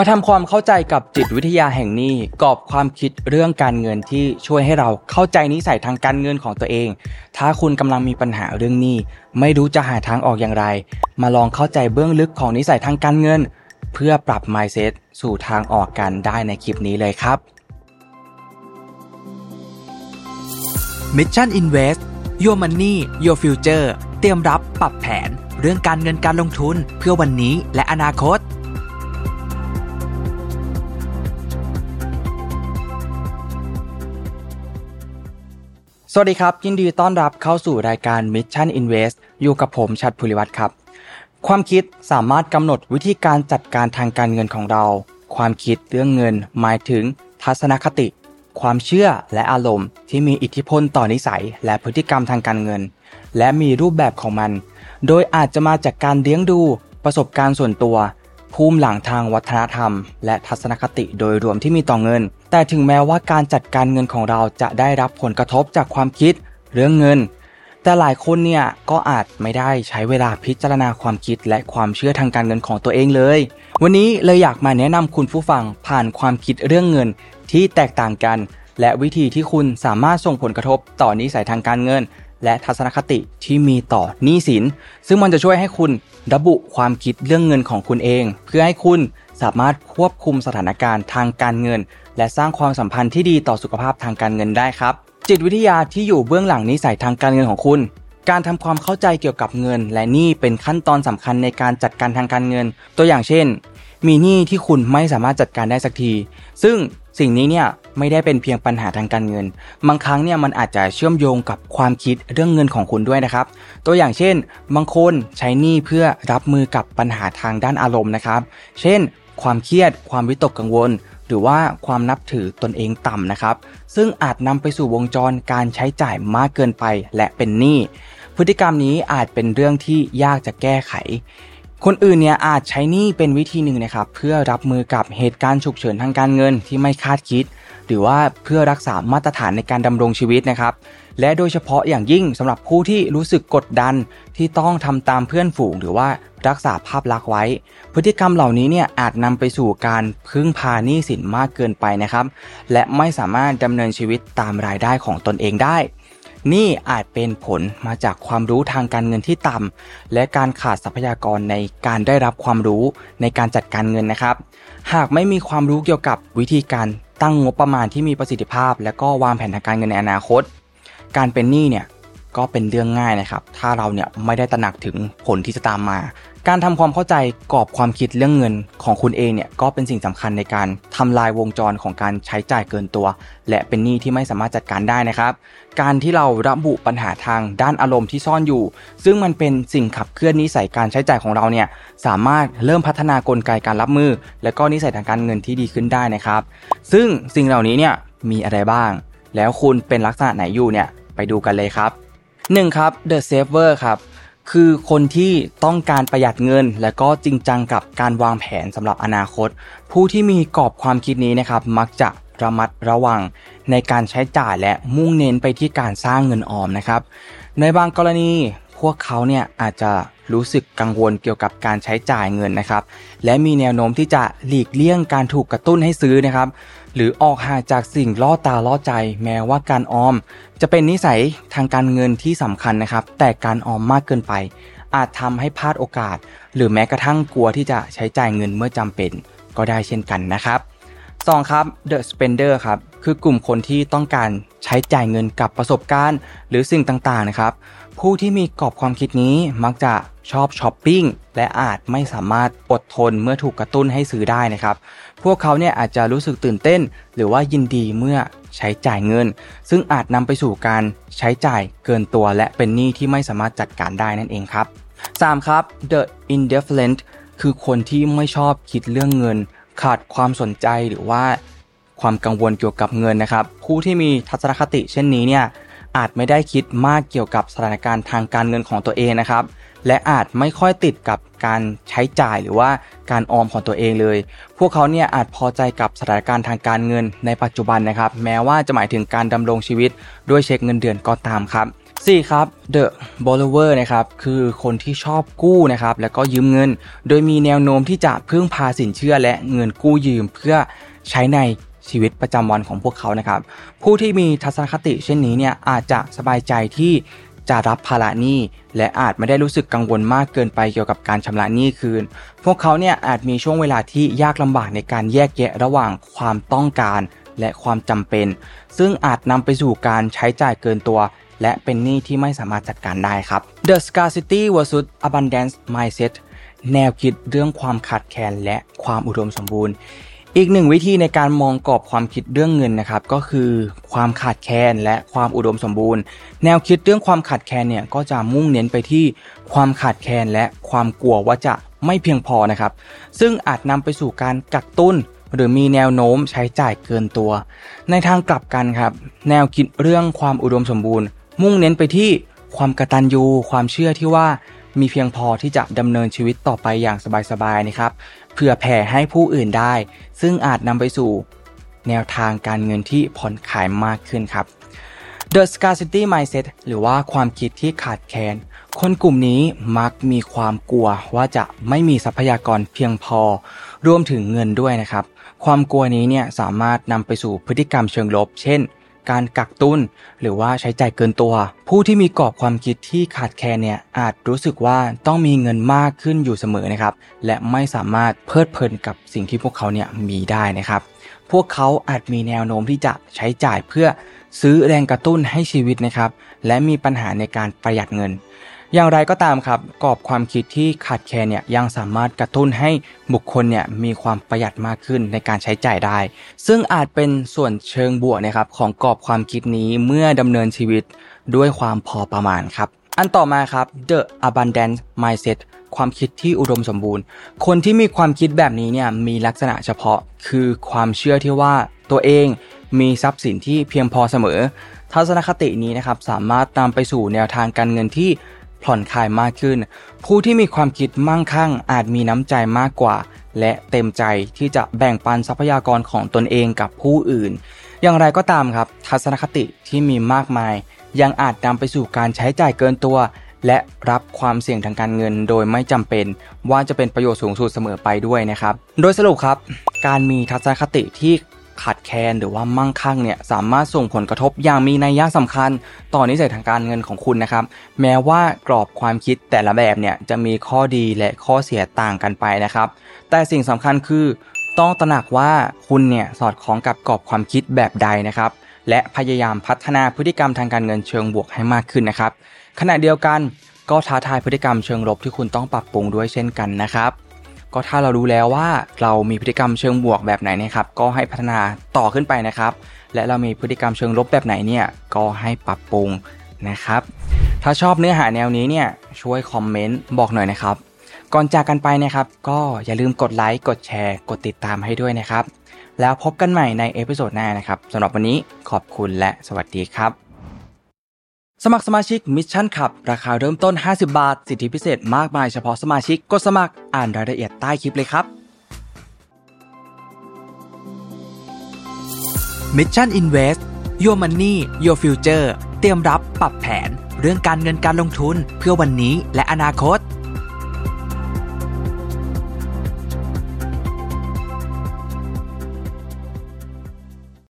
มาทำความเข้าใจกับจิตวิทยาแห่งนี้กรอบความคิดเรื่องการเงินที่ช่วยให้เราเข้าใจนิสัยทางการเงินของตัวเอง ถ้าคุณกำลังมีปัญหาเรื่องนี้ ไม่รู้จะหาทางออกอย่างไร มาลองเข้าใจเบื้องลึกของนิสัยทางการเงิน เพื่อปรับ mindset สู่ทางออกกันได้ในคลิปนี้เลยครับ Mission Invest Your Money Your Future เตรียมรับปรับแผน เรื่องการเงินการลงทุนเพื่อวันนี้และอนาคต วัสดีครับ ยินดีต้อนรับเข้าสู่รายการ Mission Invest อยู่กับผมชัดภูริวัตรครับ ความคิดสามารถกำหนดวิธีการจัดการทางการเงินของเรา ความคิดเรื่องเงินหมายถึงทัศนคติ ความเชื่อและอารมณ์ที่มีอิทธิพลต่อนิสัย และพฤติกรรมทางการเงิน และมีรูปแบบของมัน โดยอาจจะมาจากการเลี้ยงดู ประสบการณ์ส่วนตัว ภูมิหลังทางวัฒนธรรม และทัศนคติโดยรวมที่มีต่อเงิน แต่ถึงแม้ว่าการจัดการเงินของเราจะได้รับผลกระทบจากความคิดเรื่องเงิน แต่หลายคนเนี่ยก็อาจไม่ได้ใช้เวลาพิจารณาความคิดและความเชื่อทางการเงินของตัวเองเลย วันนี้เลยอยากมาแนะนำคุณผู้ฟังผ่านความคิดเรื่องเงินที่แตกต่างกัน และวิธีที่คุณสามารถส่งผลกระทบต่อนิสัยทางการเงิน และทัศนคติที่มีต่อหนี้สิน ซึ่งมันจะช่วยให้คุณระบุความคิดเรื่องเงินของคุณเอง เพื่อให้คุณสามารถควบคุมสถานการณ์ทางการเงิน และสร้างความสัมพันธ์ที่ดีต่อสุขภาพทางการเงินได้ครับ จิตวิทยาที่อยู่เบื้องหลังนิสัยทางการเงินของคุณ การทำความเข้าใจเกี่ยวกับเงิน และหนี้เป็นขั้นตอนสำคัญในการจัดการทางการเงิน ตัวอย่างเช่น มีหนี้ที่คุณไม่สามารถจัดการได้สักที ซึ่ง สิ่งนี้เนี่ยไม่ได้เป็นเพียงปัญหาทางการเงิน บางครั้งเนี่ยมันอาจจะเชื่อมโยงกับความคิดเรื่องเงินของคุณด้วยนะครับ ตัวอย่างเช่น บางคนใช้หนี้เพื่อรับมือกับปัญหาทางด้านอารมณ์นะครับ เช่น ความเครียด ความวิตกกังวล หรือว่าความนับถือตนเองต่ำนะครับ ซึ่งอาจนำไปสู่วงจรการใช้จ่ายมากเกินไปและเป็นหนี้พฤติกรรมนี้อาจเป็นเรื่องที่ยากจะแก้ไข คนอื่นเนี่ยอาจใช้หนี้เป็นวิธีหนึ่งนะครับเพื่อรับมือกับเหตุการณ์ฉุกเฉินทางการเงินที่ไม่คาดคิด หรือว่าเพื่อรักษามาตรฐานในการดำรงชีวิตนะครับ และโดยเฉพาะอย่างยิ่งสำหรับผู้ที่รู้สึกกดดันที่ต้องทำตามเพื่อนฝูง หรือว่ารักษาภาพลักษณ์ไว้ พฤติกรรมเหล่านี้เนี่ยอาจนำไปสู่การพึ่งพาหนี้สินมากเกินไปนะครับ และไม่สามารถดำเนินชีวิตตามรายได้ของตนเองได้ นี่อาจเป็นผลมาจากความรู้ทางการเงินที่ต่ำและการขาดทรัพยากรในการได้รับความรู้ในการจัดการเงินนะครับ หากไม่มีความรู้เกี่ยวกับวิธีการตั้งงบประมาณที่มีประสิทธิภาพ และก็วางแผนทางการเงินในอนาคต การเป็นหนี้เนี่ยก็เป็นเรื่องง่ายนะครับ ถ้าเราเนี่ยไม่ได้ตระหนักถึงผลที่จะตามมา การทำความเข้าใจกรอบความคิดเรื่องเงินของคุณเองเนี่ยก็เป็นสิ่งสำคัญในการทำลายวงจรของการใช้จ่ายเกินตัว และเป็นหนี้ที่ไม่สามารถจัดการได้นะครับ การที่เราระบุปัญหาทางด้านอารมณ์ที่ซ่อนอยู่ ซึ่งมันเป็นสิ่งขับเคลื่อนนิสัยการใช้จ่ายของเราเนี่ยสามารถเริ่มพัฒนากลไกการรับมือ และก็นิสัยทางการเงินที่ดีขึ้นได้นะครับ ซึ่งสิ่งเหล่านี้เนี่ยมีอะไรบ้าง แล้วคุณเป็นลักษณะไหนอยู่เนี่ยไปดูกันเลยครับ 1 ครับ The Saver ครับ คือคนที่ต้องการประหยัดเงิน และก็จริงจังกับการวางแผนสำหรับอนาคต ผู้ที่มีกรอบความคิดนี้นะครับ มักจะระมัดระวังในการใช้จ่ายและมุ่งเน้นไปที่การสร้างเงินออมนะครับ ในบางกรณีพวกเขาเนี่ยอาจจะ รู้สึกกังวลเกี่ยวกับการใช้จ่ายเงินนะครับ และมีแนวโน้มที่จะหลีกเลี่ยงการถูกกระตุ้นให้ซื้อนะครับ หรือออกห่างจากสิ่งล่อตาล่อใจ แม้ว่าการออม จะเป็นนิสัยทางการเงินที่สำคัญนะครับ แต่การออมมากเกินไป อาจทำให้พลาดโอกาส หรือแม้กระทั่งกลัวที่จะใช้จ่ายเงินเมื่อจำเป็น ก็ได้เช่นกันนะครับ 2 ครับ The Spender ครับ คือกลุ่มคนที่ต้องการใช้จ่ายเงินกับประสบการณ์ หรือสิ่งต่างๆนะครับ ผู้ที่มีกรอบความคิดนี้มักจะชอบช้อปปิ้งและอาจไม่สามารถอดทนเมื่อถูกกระตุ้นให้ซื้อได้นะครับ พวกเขาเนี่ยอาจจะรู้สึกตื่นเต้น หรือว่ายินดีเมื่อใช้จ่ายเงิน ซึ่งอาจนำไปสู่การใช้จ่ายเกินตัวและเป็นหนี้ที่ไม่สามารถจัดการได้นั่นเองครับ 3. ครับ The Indifferent คือคนที่ไม่ชอบคิดเรื่องเงิน ขาดความสนใจหรือว่า ความกังวลเกี่ยวกับเงินนะครับ ผู้ที่มีทัศนคติเช่นนี้เนี่ยอาจไม่ได้คิดมากเกี่ยวกับสถานการณ์ทางการเงินของตัวเองนะครับ และอาจไม่ค่อยติดกับการใช้จ่ายหรือว่าการออมของตัวเองเลย พวกเขาเนี่ยอาจพอใจกับสถานการณ์ทางการเงินในปัจจุบันนะครับ แม้ว่าจะหมายถึงการดำรงชีวิตด้วยเช็คเงินเดือนก็ตามครับ4ครับ The borrower นะครับคือคนที่ชอบกู้นะครับแล้วก็ยืมเงิน โดยมีแนวโน้มที่จะพึ่งพาสินเชื่อและเงินกู้ยืมเพื่อใช้ใน ชีวิตประจำวันของพวกเขานะครับ ผู้ที่มีทัศนคติเช่นนี้เนี่ยอาจจะสบายใจที่จะรับภาระหนี้และอาจไม่ได้รู้สึกกังวลมากเกินไปเกี่ยวกับการชำระหนี้คืน พวกเขาเนี่ยอาจมีช่วงเวลาที่ยากลำบากในการแยกแยะระหว่างความต้องการและความจำเป็น ซึ่งอาจนำไปสู่การใช้จ่ายเกินตัว และเป็นหนี้ที่ไม่สามารถจัดการได้ครับ The scarcity versus abundance mindset แนวคิดเรื่องความขาดแคลนและความอุดมสมบูรณ์ อีกหนึ่งวิธีในการมองกรอบความคิดเรื่องเงินนะครับ ก็คือความขาดแคลนและความอุดมสมบูรณ์ แนวคิดเรื่องความขาดแคลนเนี่ยก็จะมุ่งเน้นไปที่ความขาดแคลนและความกลัวว่าจะไม่เพียงพอนะครับ ซึ่งอาจนำไปสู่การกักตุ้น หรือมีแนวโน้มใช้จ่ายเกินตัว ในทางกลับกันครับ แนวคิดเรื่องความอุดมสมบูรณ์ มุ่งเน้นไปที่ความกระตัญญูความเชื่อที่ว่ามีเพียงพอที่จะดำเนินชีวิตต่อไปอย่างสบายๆนะครับ เพื่อแผ่ให้ผู้อื่นได้ ซึ่งอาจนำไปสู่แนวทางการเงินที่ผ่อนคลายมากขึ้นครับ The scarcity mindset หรือว่าความคิดที่ขาดแคลน คนกลุ่มนี้มักมีความกลัวว่าจะไม่มีทรัพยากรเพียงพอ รวมถึงเงินด้วยนะครับ ความกลัวนี้เนี่ยสามารถนำไปสู่พฤติกรรมเชิงลบ เช่น การกักตุนหรือว่าใช้จ่ายเกินตัว ผู้ที่มีกรอบความคิดที่ขาดแคลนเนี่ยอาจรู้สึกว่าต้องมีเงินมากขึ้นอยู่เสมอนะครับ และไม่สามารถเพลิดเพลินกับสิ่งที่พวกเขาเนี่ยมีได้นะครับ พวกเขาอาจมีแนวโน้มที่จะใช้จ่ายเพื่อซื้อแรงกระตุ้นให้ชีวิตนะครับ และมีปัญหาในการประหยัดเงิน อย่างไรก็ตามครับกรอบความคิดที่ขาดแคลนเนี่ยยังสามารถกระตุ้นให้บุคคลเนี่ยมีความประหยัดมากขึ้นในการใช้จ่ายได้ ซึ่งอาจเป็นส่วนเชิงบวกนะครับของกรอบความคิดนี้เมื่อดำเนินชีวิตด้วยความพอประมาณครับ อันต่อมาครับ the abundance mindset ความคิดที่อุดมสมบูรณ์ คนที่มีความคิดแบบนี้เนี่ยมีลักษณะเฉพาะ คือความเชื่อที่ว่าตัวเองมีทรัพย์สินที่เพียงพอเสมอ ทัศนคตินี้นะครับสามารถนำไปสู่แนวทางการเงินที่ ผ่อนคลายมากขึ้น ผู้ที่มีความคิดมั่งคั่งอาจมีน้ำใจมากกว่า และเต็มใจที่จะแบ่งปันทรัพยากรของตนเองกับผู้อื่น อย่างไรก็ตามครับ ทัศนคติที่มีมากมาย ยังอาจนำไปสู่การใช้จ่ายเกินตัว และรับความเสี่ยงทางการเงินโดยไม่จำเป็น ว่าจะเป็นประโยชน์สูงสุดเสมอไปด้วยนะครับ โดยสรุปครับ การมีทัศนคติที่ ขาดแคลนหรือว่ามั่งคั่งเนี่ยสามารถส่งผลกระทบอย่างมีนัยยะสำคัญ ต่อนิสัยทางการเงินของคุณนะครับ แม้ว่ากรอบความคิดแต่ละแบบเนี่ยจะมีข้อดีและข้อเสียต่างกันไปนะครับ แต่สิ่งสำคัญคือ ต้องตระหนักว่าคุณเนี่ยสอดคล้องกับกรอบความคิดแบบใดนะครับ และพยายามพัฒนาพฤติกรรมทางการเงินเชิงบวกให้มากขึ้นนะครับ ขณะเดียวกันก็ท้าทายพฤติกรรมเชิงลบที่คุณต้องปรับปรุงด้วยเช่นกันนะครับ ก็ถ้าเรารู้แล้วว่าเรามีพฤติกรรมเชิงบวกแบบไหนนะครับ ก็ให้พัฒนาต่อขึ้นไปนะครับ และเรามีพฤติกรรมเชิงลบแบบไหนเนี่ย ก็ให้ปรับปรุงนะครับ ถ้าชอบเนื้อหาแนวนี้เนี่ย ช่วยคอมเมนต์บอกหน่อยนะครับ ก่อนจากกันไปนะครับ ก็อย่าลืมกดไลค์ กดแชร์ กดติดตามให้ด้วยนะครับ แล้วพบกันใหม่ใน episode หน้านะครับสำหรับวันนี้ขอบคุณและสวัสดีครับ สมัครสมาชิก Mission Club ราคาเริ่มต้น 50 บาท สิทธิพิเศษมากมายเฉพาะสมาชิกกดสมัครอ่านรายละเอียดใต้คลิปเลยครับ Mission Invest Your Money Your Future เตรียมรับปรับแผน เรื่องการเงินการลงทุนเพื่อวันนี้และอนาคต